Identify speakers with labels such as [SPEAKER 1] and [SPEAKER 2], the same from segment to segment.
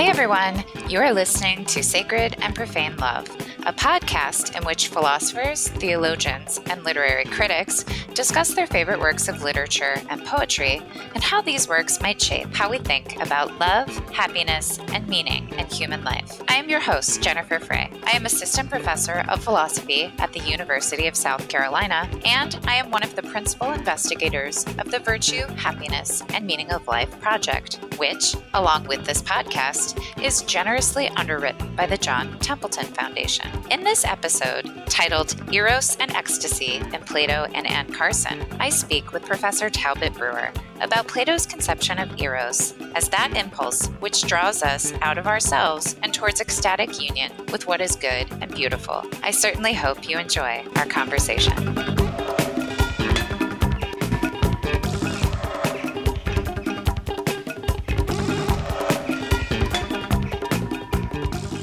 [SPEAKER 1] Hey everyone, you are listening to Sacred and Profane Love, a podcast in which philosophers, theologians, and literary critics discuss their favorite works of literature and poetry and how these works might shape how we think about love, happiness, and meaning in human life. I am your host, Jennifer Frey. I am assistant professor of philosophy at the University of South Carolina, and I am one of the principal investigators of the Virtue, Happiness, and Meaning of Life project, which, along with this podcast, is generously underwritten by the John Templeton Foundation. In this episode, titled Eros and Ecstasy in Plato and Anne Carson, I speak with Professor Talbot Brewer about Plato's conception of Eros as that impulse which draws us out of ourselves and towards ecstatic union with what is good and beautiful. I certainly hope you enjoy our conversation.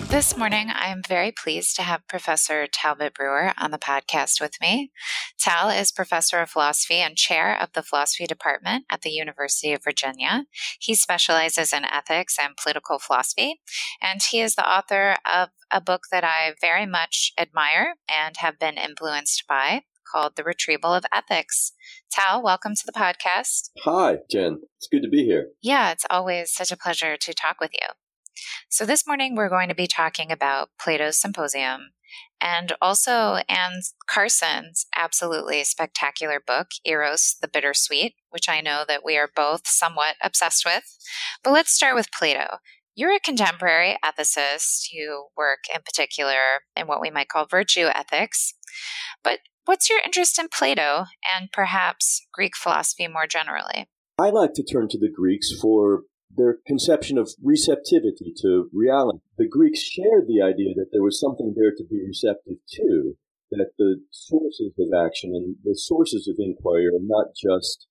[SPEAKER 1] This morning, I am very pleased to have Professor Talbot Brewer on the podcast with me. Tal is professor of philosophy and chair of the philosophy department at the University of Virginia. He specializes in ethics and political philosophy, and he is the author of a book that I very much admire and have been influenced by called The Retrieval of Ethics. Tal, welcome to the podcast.
[SPEAKER 2] Hi, Jen. It's good to be here.
[SPEAKER 1] Yeah, it's always such a pleasure to talk with you. So, this morning we're going to be talking about Plato's Symposium and also Anne Carson's absolutely spectacular book, Eros the Bittersweet, which I know that we are both somewhat obsessed with. But let's start with Plato. You're a contemporary ethicist. You work in particular in what we might call virtue ethics. But what's your interest in Plato and perhaps Greek philosophy more generally?
[SPEAKER 2] I like to turn to the Greeks for their conception of receptivity to reality. The Greeks shared the idea that there was something there to be receptive to, that the sources of action and the sources of inquiry are not just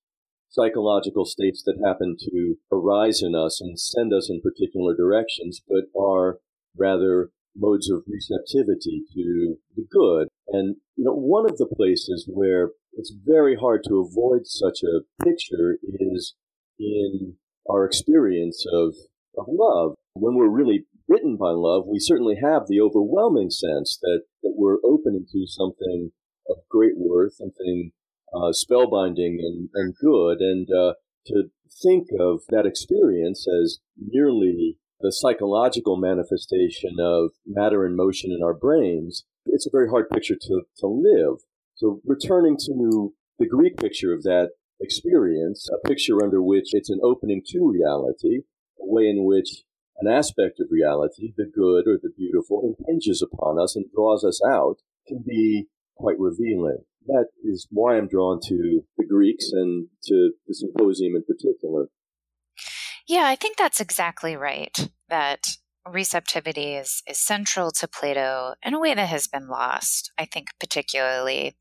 [SPEAKER 2] psychological states that happen to arise in us and send us in particular directions, but are rather modes of receptivity to the good. And, you know, one of the places where it's very hard to avoid such a picture is in our experience of, of love. When we're really bitten by love, we certainly have the overwhelming sense that, that we're opening to something of great worth, something uh, spellbinding and, and good. And uh, to think of that experience as merely the psychological manifestation of matter in motion in our brains, it's a very hard picture to, to live. So returning to the Greek picture of that experience, a picture under which it's an opening to reality, a way in which an aspect of reality, the good or the beautiful, impinges upon us and draws us out, can be quite revealing. That is why I'm drawn to the Greeks and to the symposium in particular.
[SPEAKER 1] Yeah, I think that's exactly right. That receptivity is, is central to Plato in a way that has been lost, I think, particularly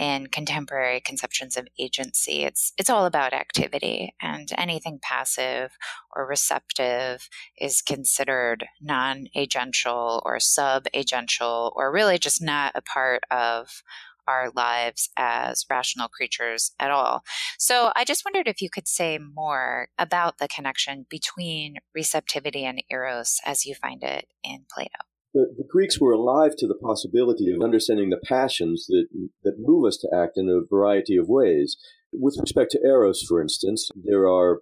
[SPEAKER 1] in contemporary conceptions of agency. It's it's all about activity, and anything passive or receptive is considered non-agential or sub-agential, or really just not a part of our lives as rational creatures at all. So I just wondered if you could say more about the connection between receptivity and eros as you find it in Plato
[SPEAKER 2] the, the Greeks were alive to the possibility of understanding the passions that, that move us to act in a variety of ways. With respect to Eros, for instance, there are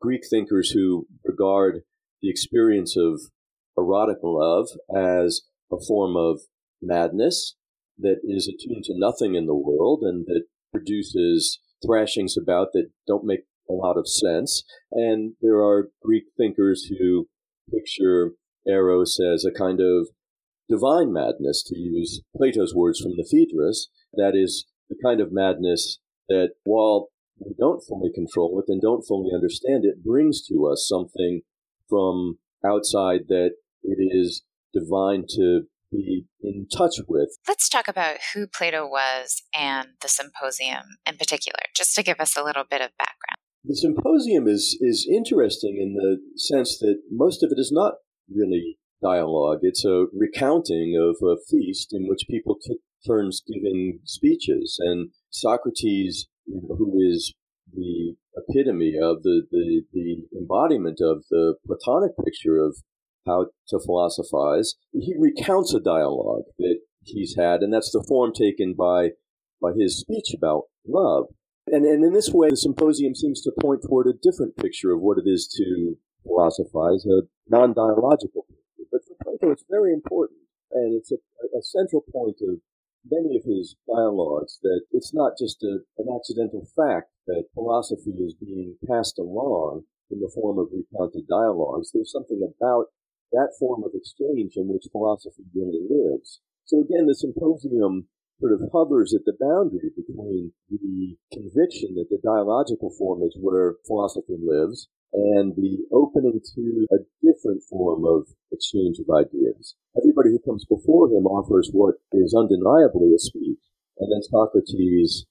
[SPEAKER 2] Greek thinkers who regard the experience of erotic love as a form of madness that is attuned to nothing in the world and that produces thrashings about that don't make a lot of sense. And there are Greek thinkers who picture Eros as a kind of divine madness, to use Plato's words from the Phaedrus. That is the kind of madness that, while we don't fully control it and don't fully understand it, brings to us something from outside that it is divine to be in touch with.
[SPEAKER 1] Let's talk about who Plato was and the symposium in particular, just to give us a little bit of background.
[SPEAKER 2] The symposium is is interesting in the sense that most of it is not really dialogue. It's a recounting of a feast in which people took turns giving speeches. And Socrates, who is the epitome of the, the, the embodiment of the Platonic picture of how to philosophize. He recounts a dialogue that he's had, and that's the form taken by by his speech about love. And, and in this way, the symposium seems to point toward a different picture of what it is to philosophize, a non dialogical Plato, it's very important, and it's a, a central point of many of his dialogues that it's not just a, an accidental fact that philosophy is being passed along in the form of recounted dialogues. There's something about that form of exchange in which philosophy really lives. So again, the symposium sort of hovers at the boundary between the conviction that the dialogical form is where philosophy lives and the opening to a different form of exchange of ideas. Everybody who comes before him offers what is undeniably a speech, and then Socrates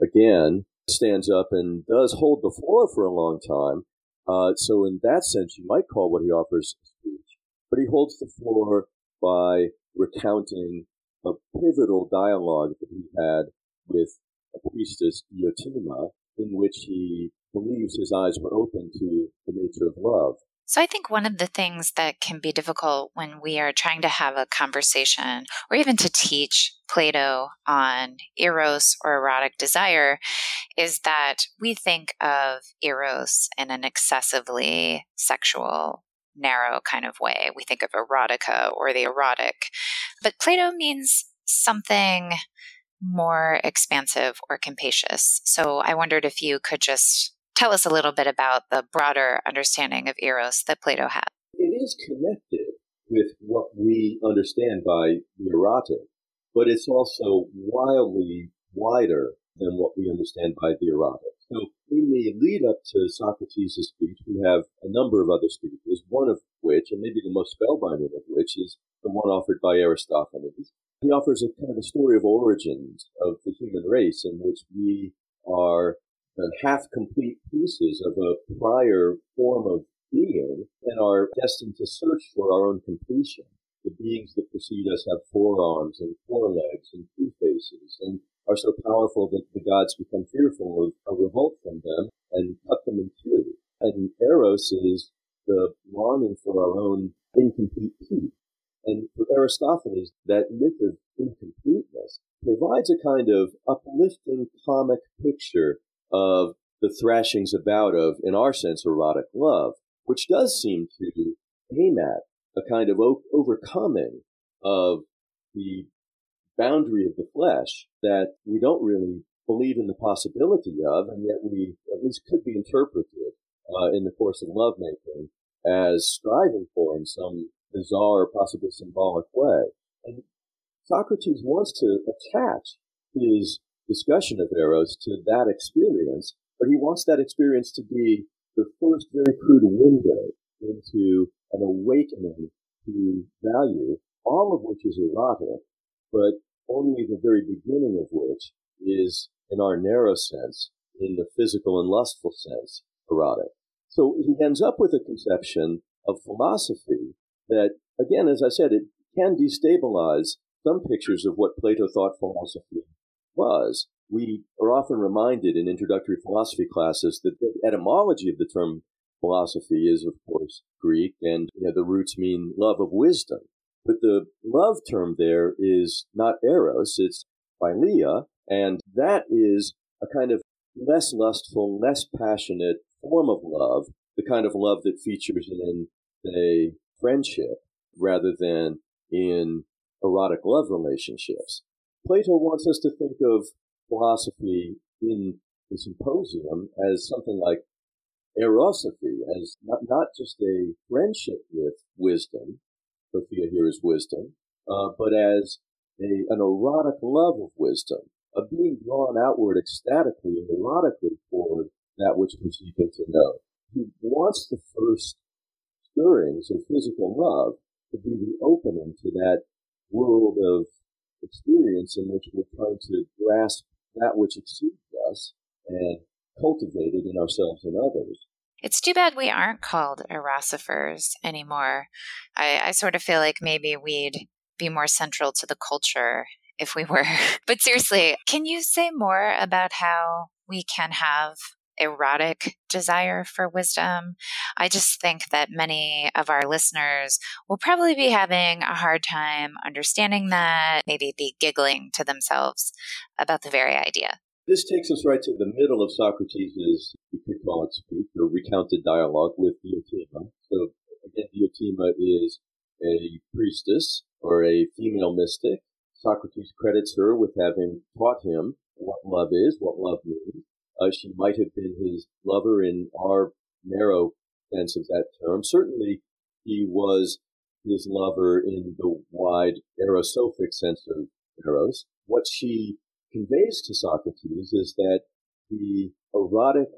[SPEAKER 2] again stands up and does hold the floor for a long time. Uh, so in that sense, you might call what he offers a speech, but he holds the floor by recounting a pivotal dialogue that he had with a priestess, Diotima, in which he believes his eyes were open to the nature of love.
[SPEAKER 1] So, I think one of the things that can be difficult when we are trying to have a conversation or even to teach Plato on eros or erotic desire is that we think of eros in an excessively sexual, narrow kind of way. We think of erotica or the erotic. But Plato means something more expansive or capacious. So, I wondered if you could just tell us a little bit about the broader understanding of eros that Plato had.
[SPEAKER 2] It is connected with what we understand by the erotic, but it's also wildly wider than what we understand by the erotic. So in the lead up to Socrates' speech, we have a number of other speeches, one of which, and maybe the most spellbinding of which, is the one offered by Aristophanes. He offers a kind of a story of origins of the human race in which we are Uh, half complete pieces of a prior form of being and are destined to search for our own completion. The beings that precede us have four arms and four legs and two faces and are so powerful that the gods become fearful of a revolt from them and cut them in two. And Eros is the longing for our own incomplete peak. And for Aristophanes, that myth of incompleteness provides a kind of uplifting comic picture of the thrashings about of, in our sense, erotic love, which does seem to aim at a kind of o- overcoming of the boundary of the flesh that we don't really believe in the possibility of, and yet we at least could be interpreted uh, in the course of lovemaking as striving for in some bizarre, possibly symbolic way. And Socrates wants to attach his discussion of Eros to that experience, but he wants that experience to be the first very crude window into an awakening to value, all of which is erotic, but only the very beginning of which is, in our narrow sense, in the physical and lustful sense, erotic. So he ends up with a conception of philosophy that, again, as I said, it can destabilize some pictures of what Plato thought philosophy was, we are often reminded in introductory philosophy classes that the etymology of the term philosophy is, of course, Greek, and you know, the roots mean love of wisdom. But the love term there is not eros, it's philia, and that is a kind of less lustful, less passionate form of love, the kind of love that features in, a friendship rather than in erotic love relationships. Plato wants us to think of philosophy in the symposium as something like erosophy, as not, not just a friendship with wisdom, Sophia here is wisdom, uh, but as a, an erotic love of wisdom, a being drawn outward ecstatically and erotically toward that which we're seeking to know. He wants the first stirrings of physical love to be the opening to that world of experience in which we're trying to grasp that which exceeds us and cultivate it in ourselves and others.
[SPEAKER 1] It's too bad we aren't called erosophers anymore. I, I sort of feel like maybe we'd be more central to the culture if we were. but seriously, can you say more about how we can have erotic desire for wisdom. I just think that many of our listeners will probably be having a hard time understanding that, maybe be giggling to themselves about the very idea.
[SPEAKER 2] This takes us right to the middle of Socrates' speech or recounted dialogue with Diotima. So again, Diotima is a priestess or a female mystic. Socrates credits her with having taught him what love is, what love means. Uh, she might have been his lover in our narrow sense of that term. Certainly, he was his lover in the wide erosophic sense of eros. What she conveys to Socrates is that the erotic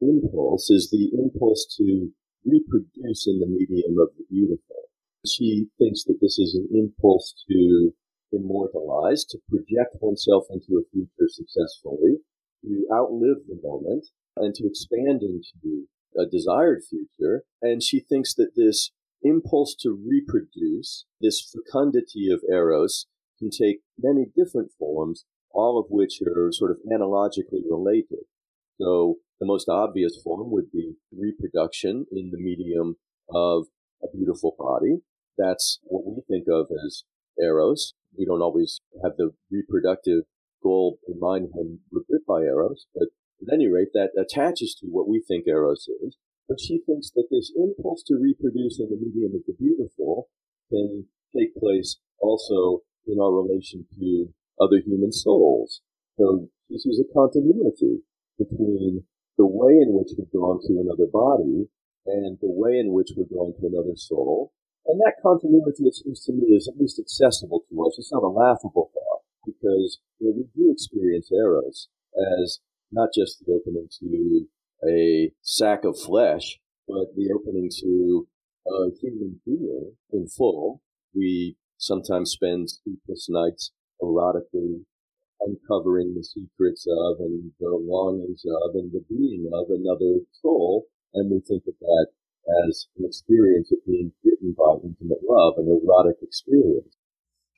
[SPEAKER 2] impulse is the impulse to reproduce in the medium of the beautiful. She thinks that this is an impulse to immortalize, to project oneself into a future successfully, to outlive the moment, and to expand into a uh, desired future. And she thinks that this impulse to reproduce, this fecundity of Eros, can take many different forms, all of which are sort of analogically related. So the most obvious form would be reproduction in the medium of a beautiful body. That's what we think of as eros. We don't always have the reproductive goal in mind when we're gripped by eros, but at any rate, that attaches to what we think eros is. But she thinks that this impulse to reproduce in the medium of the beautiful can take place also in our relation to other human souls. So she sees a continuity between the way in which we're drawn to another body and the way in which we're drawn to another soul. And that continuity, it seems to me, is at least accessible to us. It's not a laughable thought because you know, we do experience eros as not just the opening to a sack of flesh, but the opening to a human being in full. We sometimes spend sleepless nights erotically uncovering the secrets of and the longings of and the being of another soul. And we think of that as an experience of being bitten by intimate love, an erotic experience.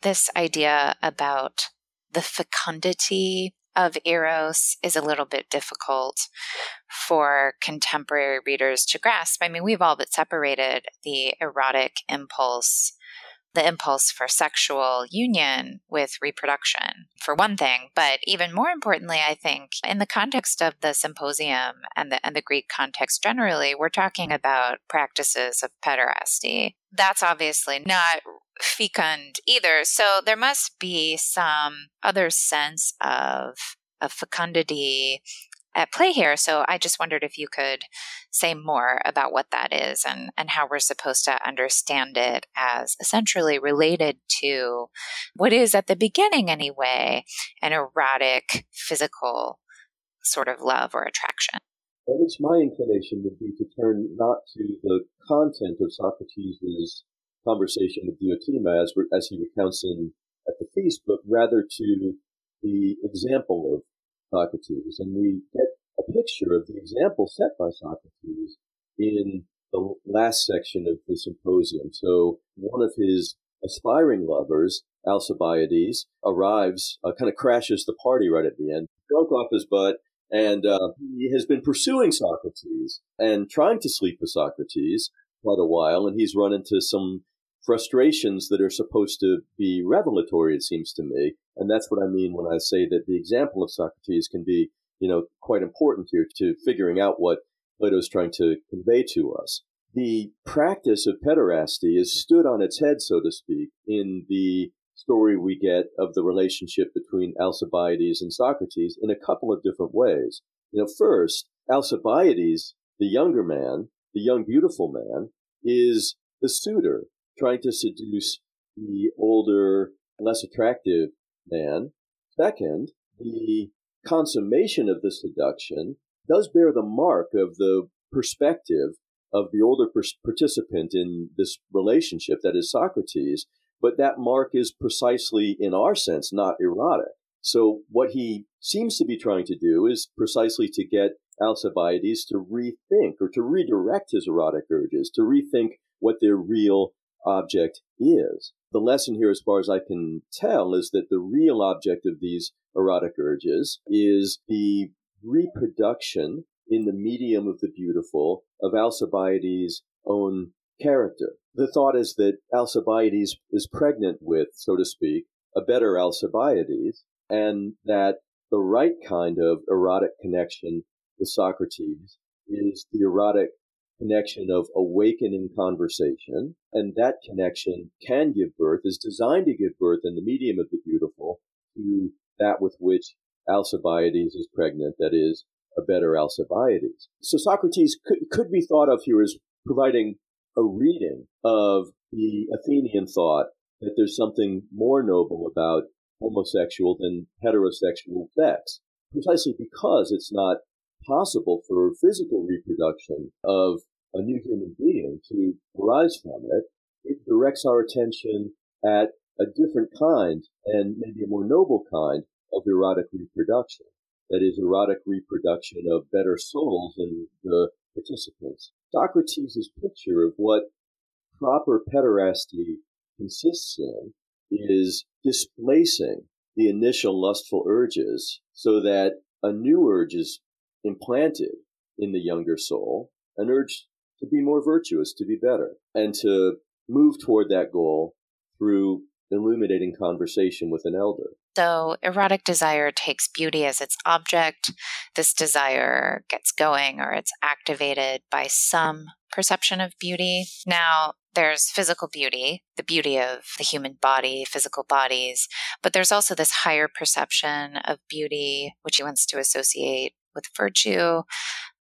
[SPEAKER 1] This idea about the fecundity of Eros is a little bit difficult for contemporary readers to grasp. I mean, we've all but separated the erotic impulse the impulse for sexual union with reproduction, for one thing. But even more importantly, I think in the context of the symposium and the, and the Greek context generally, we're talking about practices of pederasty. That's obviously not fecund either. So there must be some other sense of of fecundity at play here. So I just wondered if you could say more about what that is and, and how we're supposed to understand it as essentially related to what is, at the beginning anyway, an erotic, physical sort of love or attraction.
[SPEAKER 2] At least my inclination would be to turn not to the content of Socrates' conversation with Diotima as, as he recounts in at the feast, but rather to the example of Socrates, and we get a picture of the example set by Socrates in the last section of the symposium. So one of his aspiring lovers, Alcibiades, arrives, uh, kind of crashes the party right at the end, drunk off his butt, and uh, he has been pursuing Socrates and trying to sleep with Socrates quite a while, and he's run into some frustrations that are supposed to be revelatory, it seems to me. And that's what I mean when I say that the example of Socrates can be, you know, quite important here to figuring out what Plato is trying to convey to us. The practice of pederasty is stood on its head, so to speak, in the story we get of the relationship between Alcibiades and Socrates in a couple of different ways. You know, first, Alcibiades, the younger man, the young beautiful man, is the suitor trying to seduce the older, less attractive man. Second, the consummation of the seduction does bear the mark of the perspective of the older participant in this relationship, that is Socrates, but that mark is precisely, in our sense, not erotic. So what he seems to be trying to do is precisely to get Alcibiades to rethink or to redirect his erotic urges, to rethink what their real object is. The lesson here, as far as I can tell, is that the real object of these erotic urges is the reproduction in the medium of the beautiful of Alcibiades' own character. The thought is that Alcibiades is pregnant with, so to speak, a better Alcibiades, and that the right kind of erotic connection with Socrates is the erotic connection of awakening conversation. And that connection can give birth, is designed to give birth in the medium of the beautiful to that with which Alcibiades is pregnant, that is, a better Alcibiades. So Socrates could, could be thought of here as providing a reading of the Athenian thought that there's something more noble about homosexual than heterosexual sex, precisely because it's not possible for physical reproduction of a new human being to arise from it. It directs our attention at a different kind and maybe a more noble kind of erotic reproduction. That is erotic reproduction of better souls in the participants. Socrates' picture of what proper pederasty consists in is displacing the initial lustful urges so that a new urge is implanted in the younger soul, an urge to be more virtuous, to be better, and to move toward that goal through illuminating conversation with an elder.
[SPEAKER 1] So, erotic desire takes beauty as its object. This desire gets going or it's activated by some perception of beauty. Now, there's physical beauty, the beauty of the human body, physical bodies, but there's also this higher perception of beauty, which he wants to associate with virtue,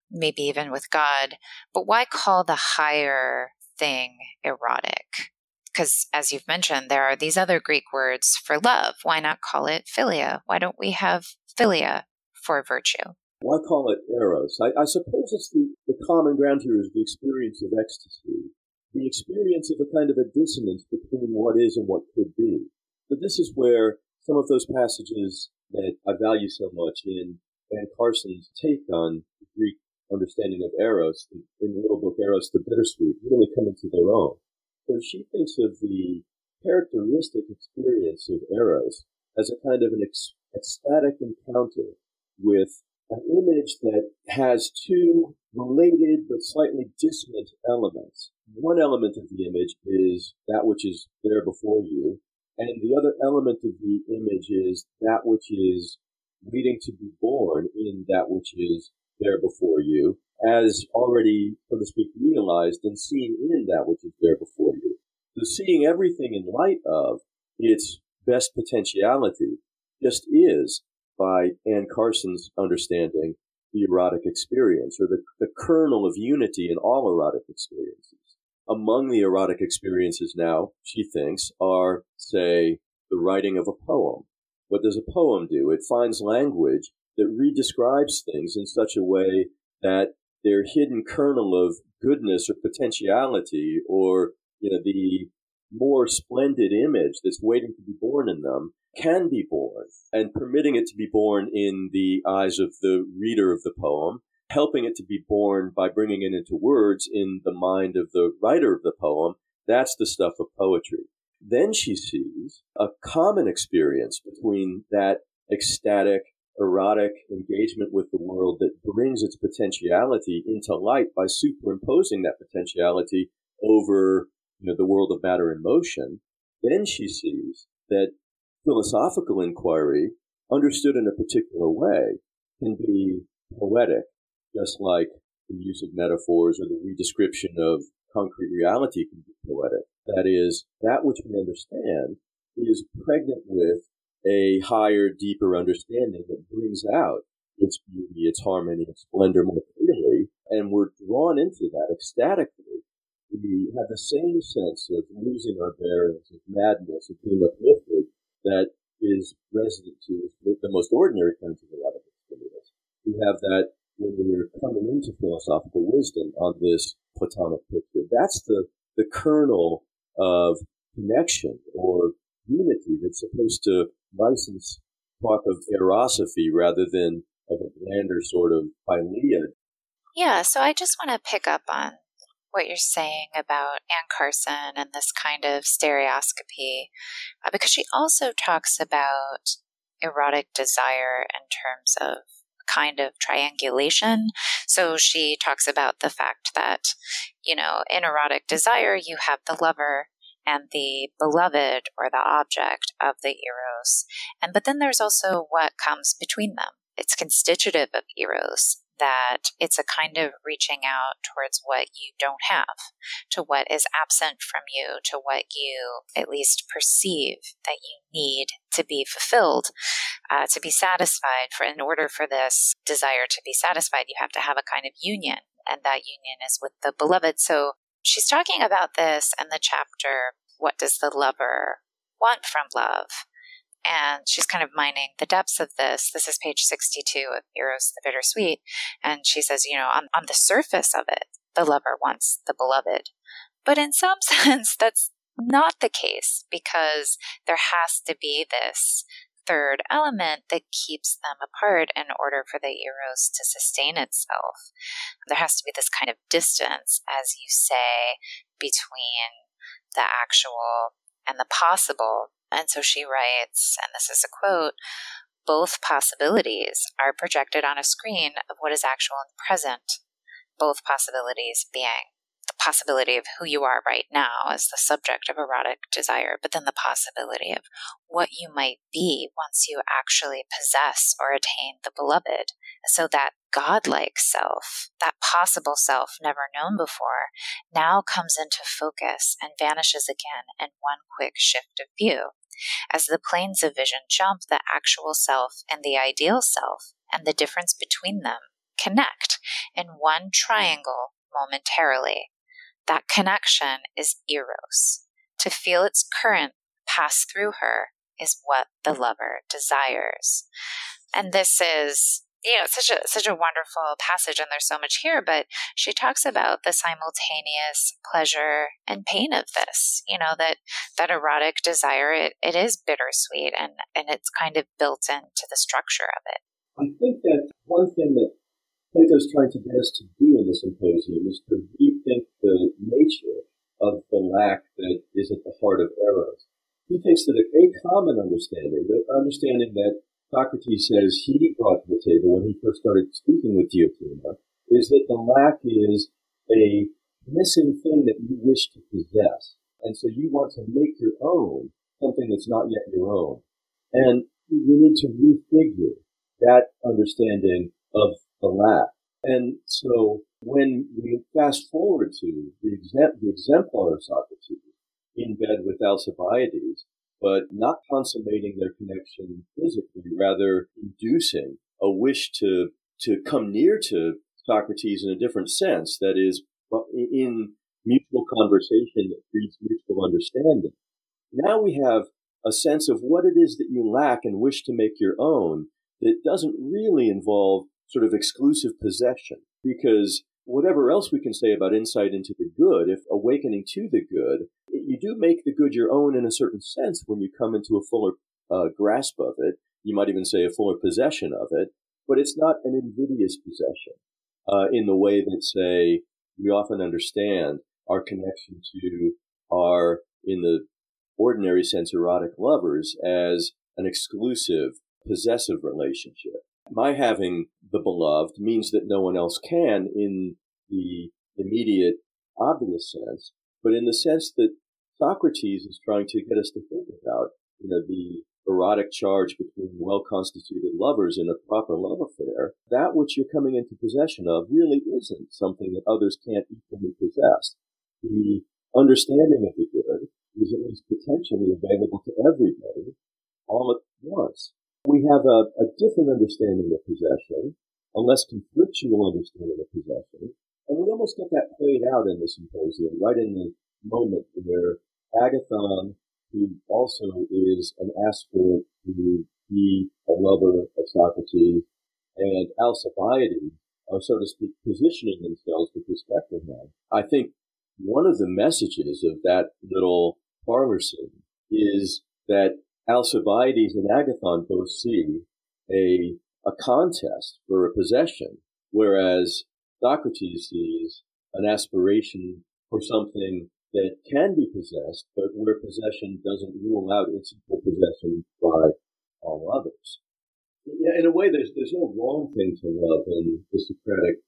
[SPEAKER 1] maybe even with God. But why call the higher thing erotic? Because as you've mentioned, there are these other Greek words for love. Why not call it philia? Why don't we have philia for virtue?
[SPEAKER 2] Why call it eros? I, I suppose it's the, the common ground here is the experience of ecstasy the experience of a kind of a dissonance between what is and what could be. But this is where some of those passages that I value so much in Anne Carson's take on the Greek understanding of Eros, in the little book Eros the Bittersweet, really come into their own. So she thinks of the characteristic experience of Eros as a kind of an ecstatic encounter with an image that has two related but slightly dissonant elements. One element of the image is that which is there before you, and the other element of the image is that which is waiting to be born in that which is there before you, as already, so to speak, realized and seen in that which is there before you. The seeing everything in light of its best potentiality just is by Anne Carson's understanding, the erotic experience or the, the kernel of unity in all erotic experiences. Among the erotic experiences now, she thinks, are, say, the writing of a poem. What does a poem do? It finds language that redescribes things in such a way that their hidden kernel of goodness or potentiality or, you know, the more splendid image that's waiting to be born in them can be born and permitting it to be born in the eyes of the reader of the poem, helping it to be born by bringing it into words in the mind of the writer of the poem. That's the stuff of poetry. Then she sees a common experience between that ecstatic, erotic engagement with the world that brings its potentiality into light by superimposing that potentiality over you know, the world of matter and motion. Then she sees that philosophical inquiry, understood in a particular way, can be poetic, just like the use of metaphors or the redescription of concrete reality can be poetic. That is, that which we understand is pregnant with a higher, deeper understanding that brings out its beauty, its harmony, its splendor more clearly, and we're drawn into that ecstatically. We have the same sense of losing our bearings, of madness, of being uplifted, that is resident to the most ordinary kinds of erotic experience. We have that when we're coming into philosophical wisdom on this Platonic picture. That's the, the kernel of connection or unity that's supposed to license talk of erosophy rather than of a blander sort of philia.
[SPEAKER 1] Yeah, so I just want to pick up on what you're saying about Anne Carson and this kind of stereoscopy, uh, because she also talks about erotic desire in terms of kind of triangulation. So she talks about the fact that, you know, in erotic desire, you have the lover and the beloved or the object of the eros. And but then there's also what comes between them. It's constitutive of eros that it's a kind of reaching out towards what you don't have, to what is absent from you, to what you at least perceive that you need to be fulfilled, uh, to be satisfied. For in order for this desire to be satisfied, you have to have a kind of union, and that union is with the beloved. So she's talking about this in the chapter, "What does the lover want from love?" And she's kind of mining the depths of this. This is page 62 of Eros the Bittersweet. And she says, you know, on, on the surface of it, the lover wants the beloved. But in some sense, that's not the case because there has to be this third element that keeps them apart in order for the eros to sustain itself. There has to be this kind of distance, as you say, between the actual and the possible and so she writes, and this is a quote both possibilities are projected on a screen of what is actual and present, both possibilities being possibility of who you are right now as the subject of erotic desire, but then the possibility of what you might be once you actually possess or attain the beloved. So that godlike self, that possible self never known before, now comes into focus and vanishes again in one quick shift of view. As the planes of vision jump, the actual self and the ideal self and the difference between them connect in one triangle momentarily. That connection is Eros. To feel its current pass through her is what the lover desires. And this is you know, such a such a wonderful passage, and there's so much here. But she talks about the simultaneous pleasure and pain of this. You know that that erotic desire it, it is bittersweet, and and it's kind of built into the structure of it.
[SPEAKER 2] I think that one thing that Plato's trying to get us to do in the symposium is to rethink the nature of the lack that is at the heart of eros. He thinks that a common understanding, the understanding that Socrates says he brought to the table when he first started speaking with Diotima is that the lack is a missing thing that you wish to possess. And so you want to make your own something that's not yet your own. And you need to refigure that understanding of the lack. And so when we fast forward to the, exemp- the exemplar of Socrates in bed with Alcibiades, but not consummating their connection physically, rather inducing a wish to, to come near to Socrates in a different sense, that is, in mutual conversation that breeds mutual understanding. Now we have a sense of what it is that you lack and wish to make your own that doesn't really involve sort of exclusive possession because whatever else we can say about insight into the good, if awakening to the good, you do make the good your own in a certain sense when you come into a fuller uh, grasp of it. You might even say a fuller possession of it, but it's not an invidious possession uh, in the way that, say, we often understand our connection to our, in the ordinary sense, erotic lovers as an exclusive, possessive relationship. My having the beloved means that no one else can in the immediate, obvious sense, but in the sense that Socrates is trying to get us to think about, you know, the erotic charge between well-constituted lovers in a proper love affair, that which you're coming into possession of really isn't something that others can't equally possess. The understanding of the good is at least potentially available to everybody all at once. We have a, a different understanding of possession, a less conflictual understanding of possession, and we almost get that played out in the symposium, right in the moment where Agathon, who also is an aspirant to be a lover of Socrates, and Alcibiades are, so to speak, positioning themselves with respect to him. I think one of the messages of that little parlor scene is that Alcibiades and Agathon both see a, a contest for a possession, whereas Socrates sees an aspiration for something that can be possessed, but where possession doesn't rule out its equal possession by all others. Yeah, in a way, there's there's no wrong thing to love in the Socratic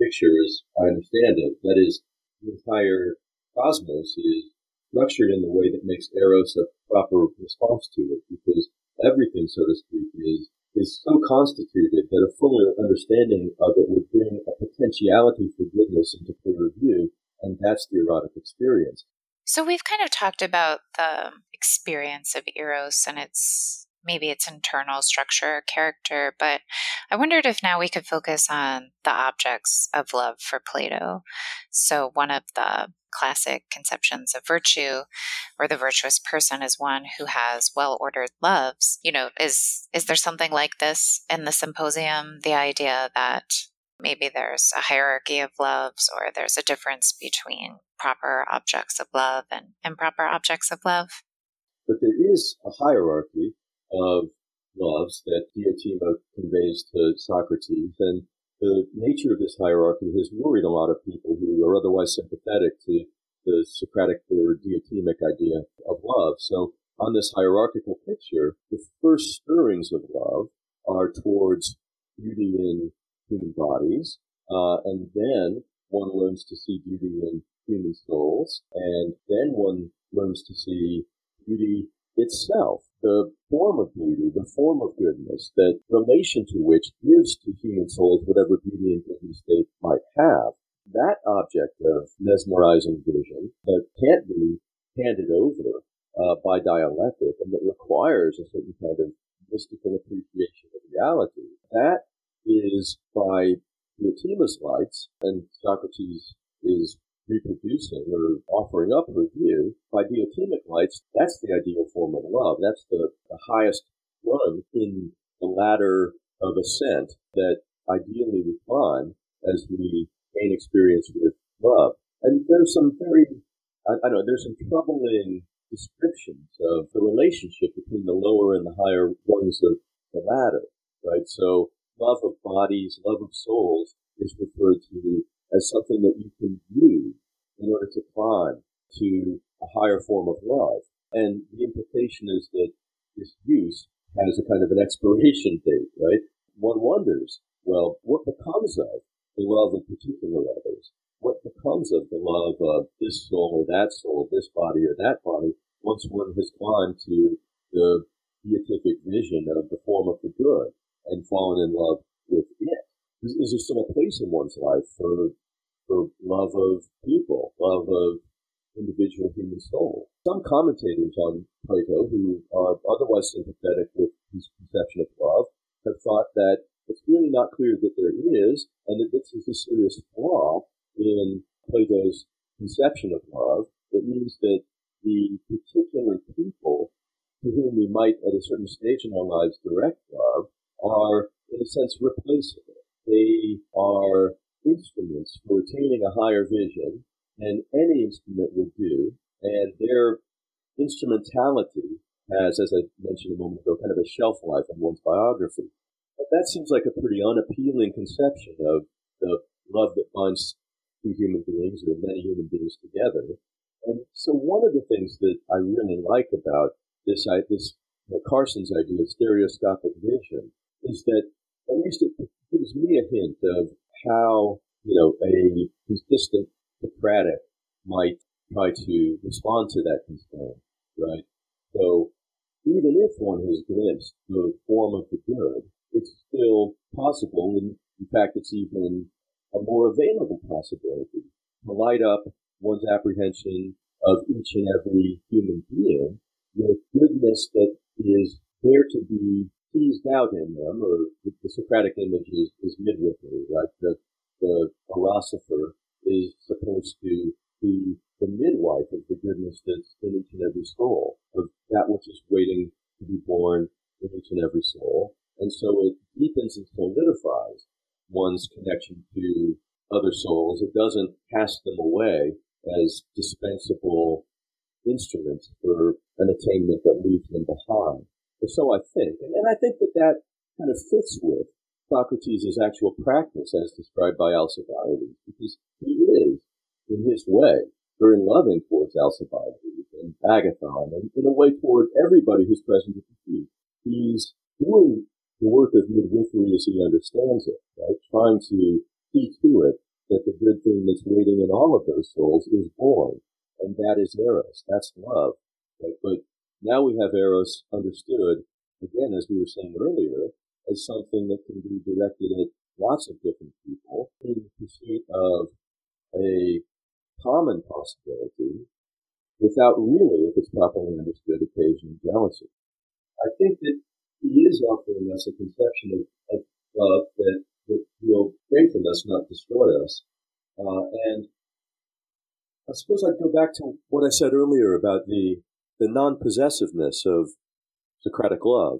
[SPEAKER 2] picture, as I understand it. That is, the entire cosmos is structured in the way that makes Eros a proper response to it, because everything, so to speak, is is so constituted that a fuller understanding of it would bring a potentiality for goodness into clear view, and that's the erotic experience.
[SPEAKER 1] So we've kind of talked about the experience of Eros and its maybe its internal structure or character, but I wondered if now we could focus on the objects of love for Plato. So, one of the classic conceptions of virtue or the virtuous person is one who has well ordered loves. You know is is there something like this in the symposium? The idea that maybe there's a hierarchy of loves or there's a difference between proper objects of love and improper objects of love?
[SPEAKER 2] But there is a hierarchy of loves that Diotima conveys to Socrates. And the nature of this hierarchy has worried a lot of people who are otherwise sympathetic to the Socratic or Diotimic idea of love. So on this hierarchical picture, the first stirrings of love are towards beauty in human bodies, uh, and then one learns to see beauty in human souls, and then one learns to see beauty itself the form of beauty, the form of goodness, that relation to which gives to human souls whatever beauty and goodness they might have. That object of mesmerizing vision that can't be handed over uh, by dialectic and that requires a certain kind of mystical appreciation of reality. That is by Diotima's lights, and Socrates is reproducing or offering up her view by Diotimic lights, that's the ideal form of love. That's the, the highest rung in the ladder of ascent that ideally we climb as we gain experience with love. And there's some very, I, I don't know, there's some troubling descriptions of the relationship between the lower and the higher rungs of the ladder, right? So love of bodies, love of souls is referred to as something that you can use in order to climb to a higher form of love. And the implication is that this use has a kind of an expiration date, right? One wonders, well, what becomes of the love of particular others? What becomes of the love of this soul or that soul, this body or that body, once one has climbed to the beatific vision of the form of the good and fallen in love with it? Is, is there still a place in one's life for for love of people, love of individual human soul. Some commentators on Plato who are otherwise sympathetic with his conception of love have thought that it's really not clear that there is, and that this is a serious flaw in Plato's conception of love. It means that the particular people to whom we might at a certain stage in our lives direct love are, in a sense, replaceable. They are instruments for attaining a higher vision, than any instrument would do, and their instrumentality has, as I mentioned a moment ago, kind of a shelf life in one's biography. But that seems like a pretty unappealing conception of the love that binds two human beings or many human beings together. And so one of the things that I really like about this, this you know, Carson's idea of stereoscopic vision is that at least it gives me a hint of how, you know, a consistent Socratic might try to respond to that concern, right? So even if one has glimpsed the form of the good, it's still possible, and in fact, it's even a more available possibility to light up one's apprehension of each and every human being with goodness that is there to be teased out in them, or the, the Socratic image is, is midwifery, right? The, the philosopher is supposed to be the midwife of the goodness that's in each and every soul, of that which is waiting to be born in each and every soul. And so it deepens and solidifies one's connection to other souls. It doesn't cast them away as dispensable instruments for an attainment that leaves them behind. Or so I think. And, I think that that kind of fits with Socrates' actual practice as described by Alcibiades, because he is, in his way, very loving towards Alcibiades and Agathon, and in a way toward everybody who's present at the feast. He's doing the work of midwifery as he understands it, right? Trying to see to it that the good thing that's waiting in all of those souls is born. And that is Eros. That's love. Right? But now we have Eros understood, again, as we were saying earlier, as something that can be directed at lots of different people in pursuit of a common possibility without really, if it's properly understood, occasioning jealousy. I think that he is offering us a conception of, of love that, that will strengthen us, not destroy us. Uh, and I suppose I'd go back to what I said earlier about the the non-possessiveness of Socratic love.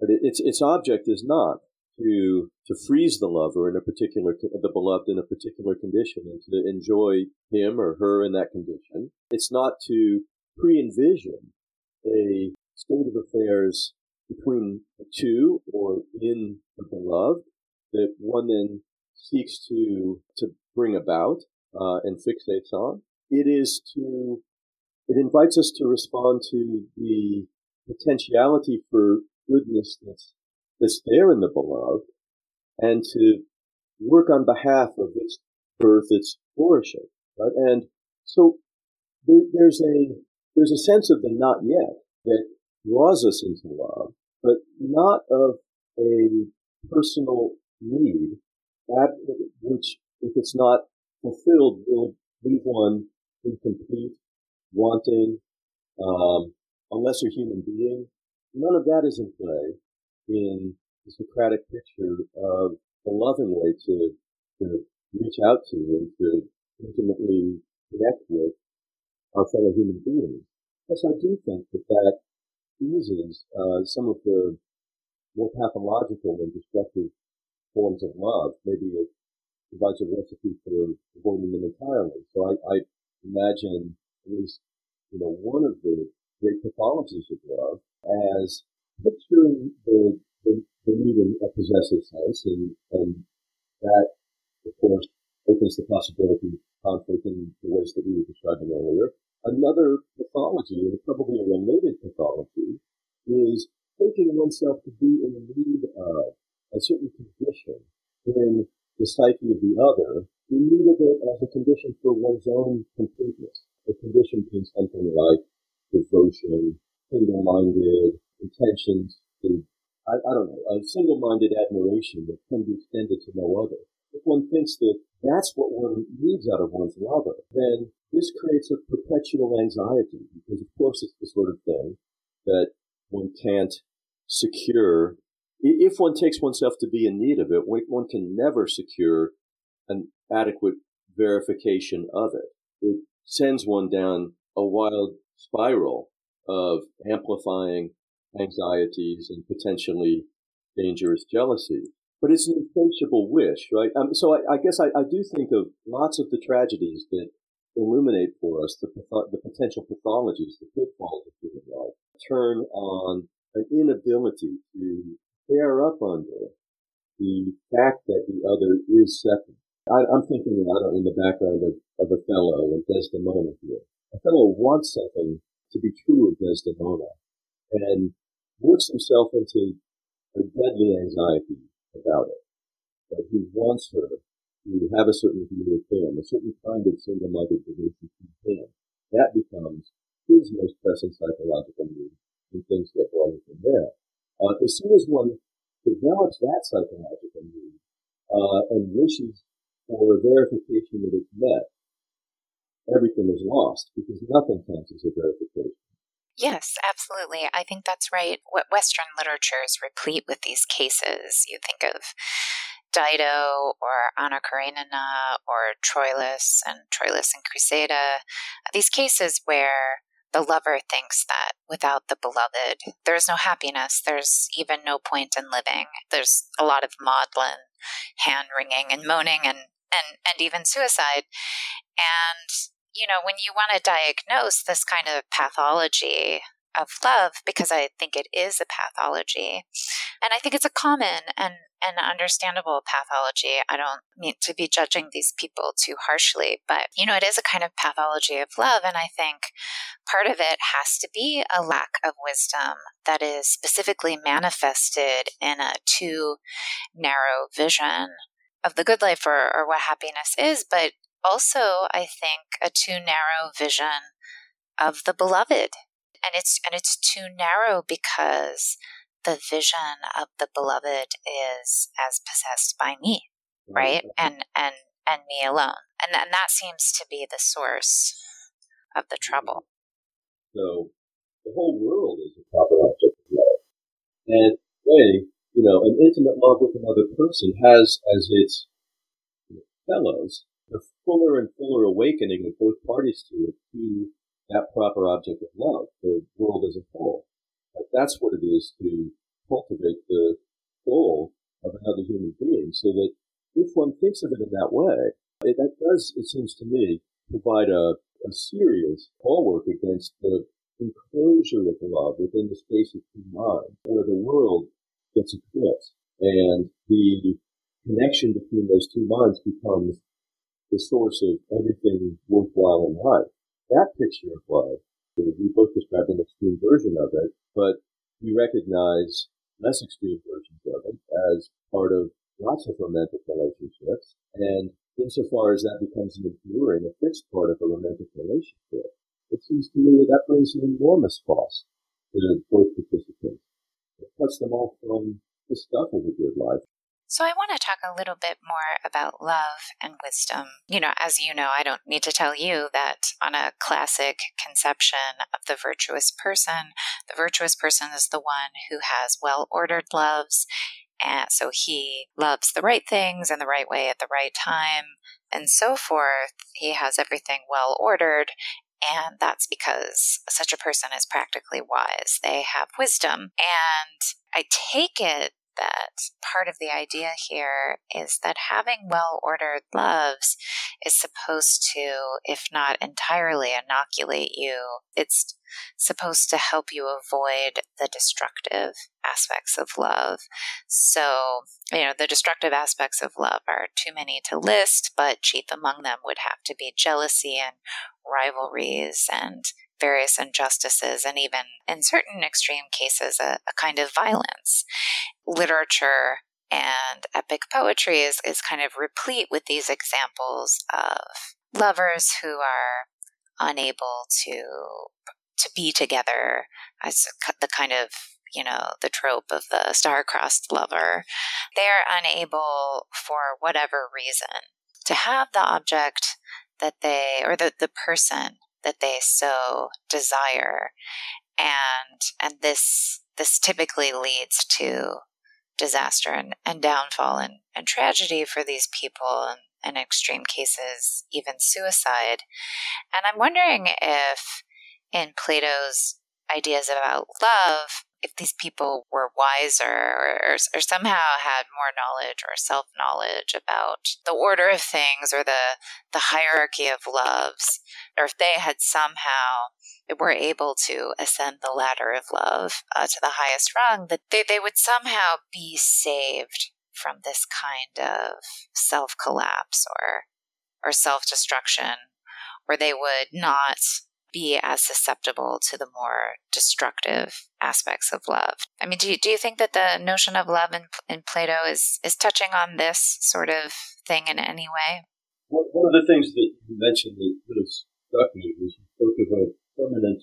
[SPEAKER 2] But it, its its object is not to to freeze the lover in a particular the beloved in a particular condition and to enjoy him or her in that condition. It's not to pre-envision a state of affairs between the two or in the beloved that one then seeks to to bring about uh, and fixates on. It is to it invites us to respond to the potentiality for goodness that's that's there in the beloved and to work on behalf of its birth, its flourishing, right? And so there, there's a there's a sense of the not yet that draws us into love, but not of a personal need, that which, if it's not fulfilled, will leave one incomplete, wanting, um, a lesser human being. None of that is in play in the Socratic picture of the loving way to, to reach out to and to intimately connect with our fellow human beings. Yes, I do think that that eases uh, some of the more pathological and destructive forms of love. Maybe it provides a recipe for avoiding them entirely. So I, I imagine at least, you know, one of the great pathologies of love as picturing the, the, the need in a possessive sense, and, and that, of course, opens the possibility of conflict in the ways that we were describing earlier. Another pathology, and probably a related pathology, is taking oneself to be in need of a certain condition in the psyche of the other, in need of it as a condition for one's own completeness. A condition being something like devotion, single-minded intentions, and I, I don't know, a single-minded admiration that can be extended to no other. If one thinks that that's what one needs out of one's lover, then this creates a perpetual anxiety because, of course, it's the sort of thing that one can't secure. If one takes oneself to be in need of it, one can never secure an adequate verification of it. It sends one down a wild spiral of amplifying anxieties and potentially dangerous jealousy. But it's an insatiable wish, right? Um, so I, I guess I, I, do think of lots of the tragedies that illuminate for us the, the potential pathologies, the pitfalls of human life, turn on an inability to bear up under the fact that the other is second. I, am thinking about in the background of, of Othello and Desdemona here. Othello wants something to be true of Desdemona and works himself into a deadly anxiety about it. But he wants her to have a certain view of him, a certain kind of single-minded devotion to him. That becomes his most pressing psychological need, and things get wrong from there. Uh, as soon as one develops that psychological need uh, and wishes for a verification that it's met, everything is lost because nothing counts as a verification.
[SPEAKER 1] Yes, absolutely. I think that's right. What Western literature is replete with these cases. You think of Dido or Anna Karenina or Troilus and Troilus and Cressida, these cases where the lover thinks that without the beloved, there's no happiness. There's even no point in living. There's a lot of maudlin hand wringing and moaning and, and, and even suicide. And, you know, when you want to diagnose this kind of pathology, of love because I think it is a pathology. And I think it's a common and, and understandable pathology. I don't mean to be judging these people too harshly, but you know, it is a kind of pathology of love. And I think part of it has to be a lack of wisdom that is specifically manifested in a too narrow vision of the good life or, or what happiness is, but also I think a too narrow vision of the beloved. And it's and it's too narrow because the vision of the beloved is as possessed by me right? Mm-hmm. and and and me alone. And and that seems to be the source of the trouble.
[SPEAKER 2] So the whole world is a proper object of love and way you know an intimate love with another person has as its fellows the fuller and fuller awakening of both parties to it to that proper object of love, the world as a whole. Like that's what it is to cultivate the soul of another human being so that if one thinks of it in that way, it, that does, it seems to me, provide a, a serious bulwark against the enclosure of love within the space of two minds, where the world gets eclipsed and the connection between those two minds becomes the source of everything worthwhile in life that picture of love, we both described an extreme version of it, but we recognize less extreme versions of it as part of lots of romantic relationships. And insofar as that becomes an enduring, a fixed part of a romantic relationship, it seems to me that that brings an enormous cost to both participants. It cuts them off from the stuff of a good life
[SPEAKER 1] so, I want to talk a little bit more about love and wisdom. You know, as you know, I don't need to tell you that on a classic conception of the virtuous person, the virtuous person is the one who has well ordered loves. And so he loves the right things in the right way at the right time and so forth. He has everything well ordered. And that's because such a person is practically wise. They have wisdom. And I take it that part of the idea here is that having well ordered loves is supposed to, if not entirely inoculate you, it's supposed to help you avoid the destructive aspects of love. So, you know, the destructive aspects of love are too many to list, but chief among them would have to be jealousy and rivalries and various injustices and even in certain extreme cases a, a kind of violence. Literature and epic poetry is, is kind of replete with these examples of lovers who are unable to to be together as the kind of you know the trope of the star-crossed lover. They're unable for whatever reason to have the object that they or the, the person that they so desire. And and this this typically leads to disaster and, and downfall and, and tragedy for these people and in extreme cases even suicide. And i'm wondering if in plato's ideas about love if these people were wiser or, or, somehow had more knowledge or self knowledge about the order of things or the the hierarchy of loves, or if they had somehow were able to ascend the ladder of love uh, to the highest rung, that they, they would somehow be saved from this kind of self collapse or or self destruction, or they would not be as susceptible to the more destructive aspects of love. I mean, do you, do you think that the notion of love in, in Plato is, is touching on this sort of thing in any way?
[SPEAKER 2] One of the things that you mentioned that really struck me was you spoke of a permanent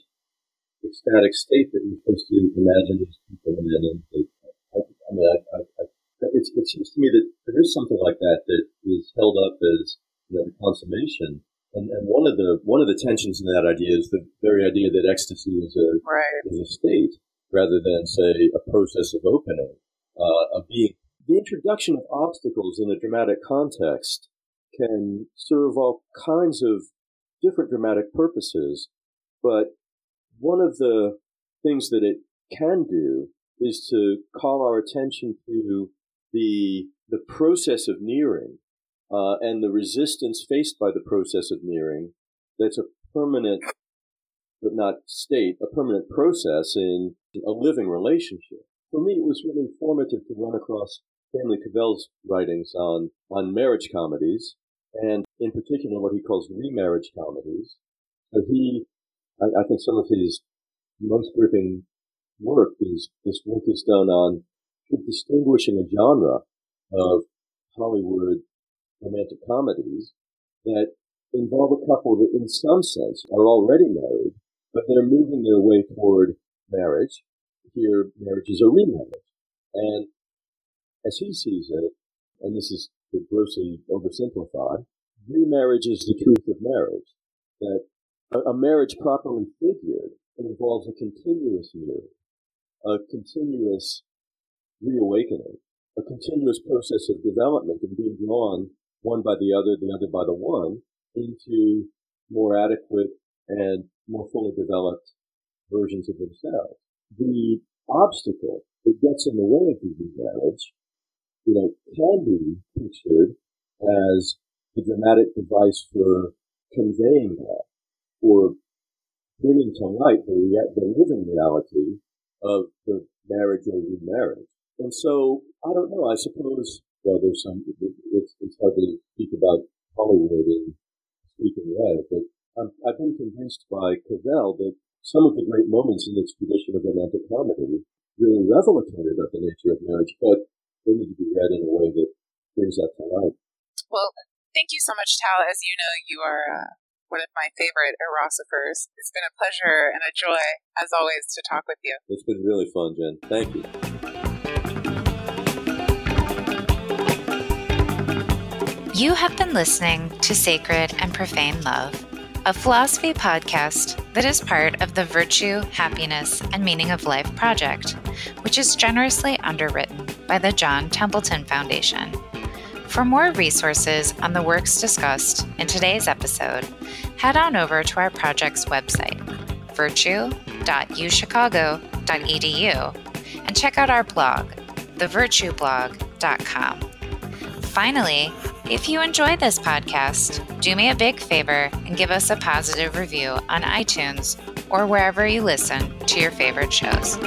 [SPEAKER 2] ecstatic state that you're supposed to imagine these people in. And they, I, I mean, I, I, I it seems to me that there is something like that that is held up as you know, the consummation and, and one of the one of the tensions in that idea is the very idea that ecstasy is a
[SPEAKER 1] right.
[SPEAKER 2] is a state rather than say a process of opening uh, of being. The introduction of obstacles in a dramatic context can serve all kinds of different dramatic purposes, but one of the things that it can do is to call our attention to the the process of nearing uh, and the resistance faced by the process of nearing that's a permanent but not state, a permanent process in a living relationship. For me, it was really formative to run across Stanley Cavell's writings on, on marriage comedies, and in particular what he calls remarriage comedies. So he, I, I think some of his most gripping work is, this work is done on distinguishing a genre of Hollywood romantic comedies that involve a couple that in some sense are already married, but they're moving their way toward marriage. Here, marriage is a remarriage. And as he sees it, and this is grossly oversimplified, remarriage is the truth of marriage. That a, marriage properly figured involves a continuous union, a continuous reawakening, a continuous process of development and being drawn one by the other, the other by the one, into more adequate and more fully developed versions of themselves. The obstacle that gets in the way of the marriage, you know, can be pictured as a dramatic device for conveying that or bringing to light the, rea- the living reality of the marriage or remarriage. And so, I don't know, I suppose, well, there's some, it's, it's hard to speak about Hollywood in speaking way, but um, I've been convinced by Cavell that some of the great moments in this tradition of romantic comedy really revelatory about the nature of marriage, but they need to be read in a way that brings that to life.
[SPEAKER 3] Well, thank you so much, Tal. As you know, you are uh, one of my favorite erosophers. It's been a pleasure and a joy, as always, to talk with you.
[SPEAKER 2] It's been really fun, Jen. Thank you.
[SPEAKER 1] You have been listening to Sacred and Profane Love, a philosophy podcast that is part of the Virtue, Happiness, and Meaning of Life project, which is generously underwritten by the John Templeton Foundation. For more resources on the works discussed in today's episode, head on over to our project's website, virtue.uchicago.edu, and check out our blog, thevirtueblog.com. Finally, if you enjoy this podcast, do me a big favor and give us a positive review on iTunes or wherever you listen to your favorite shows.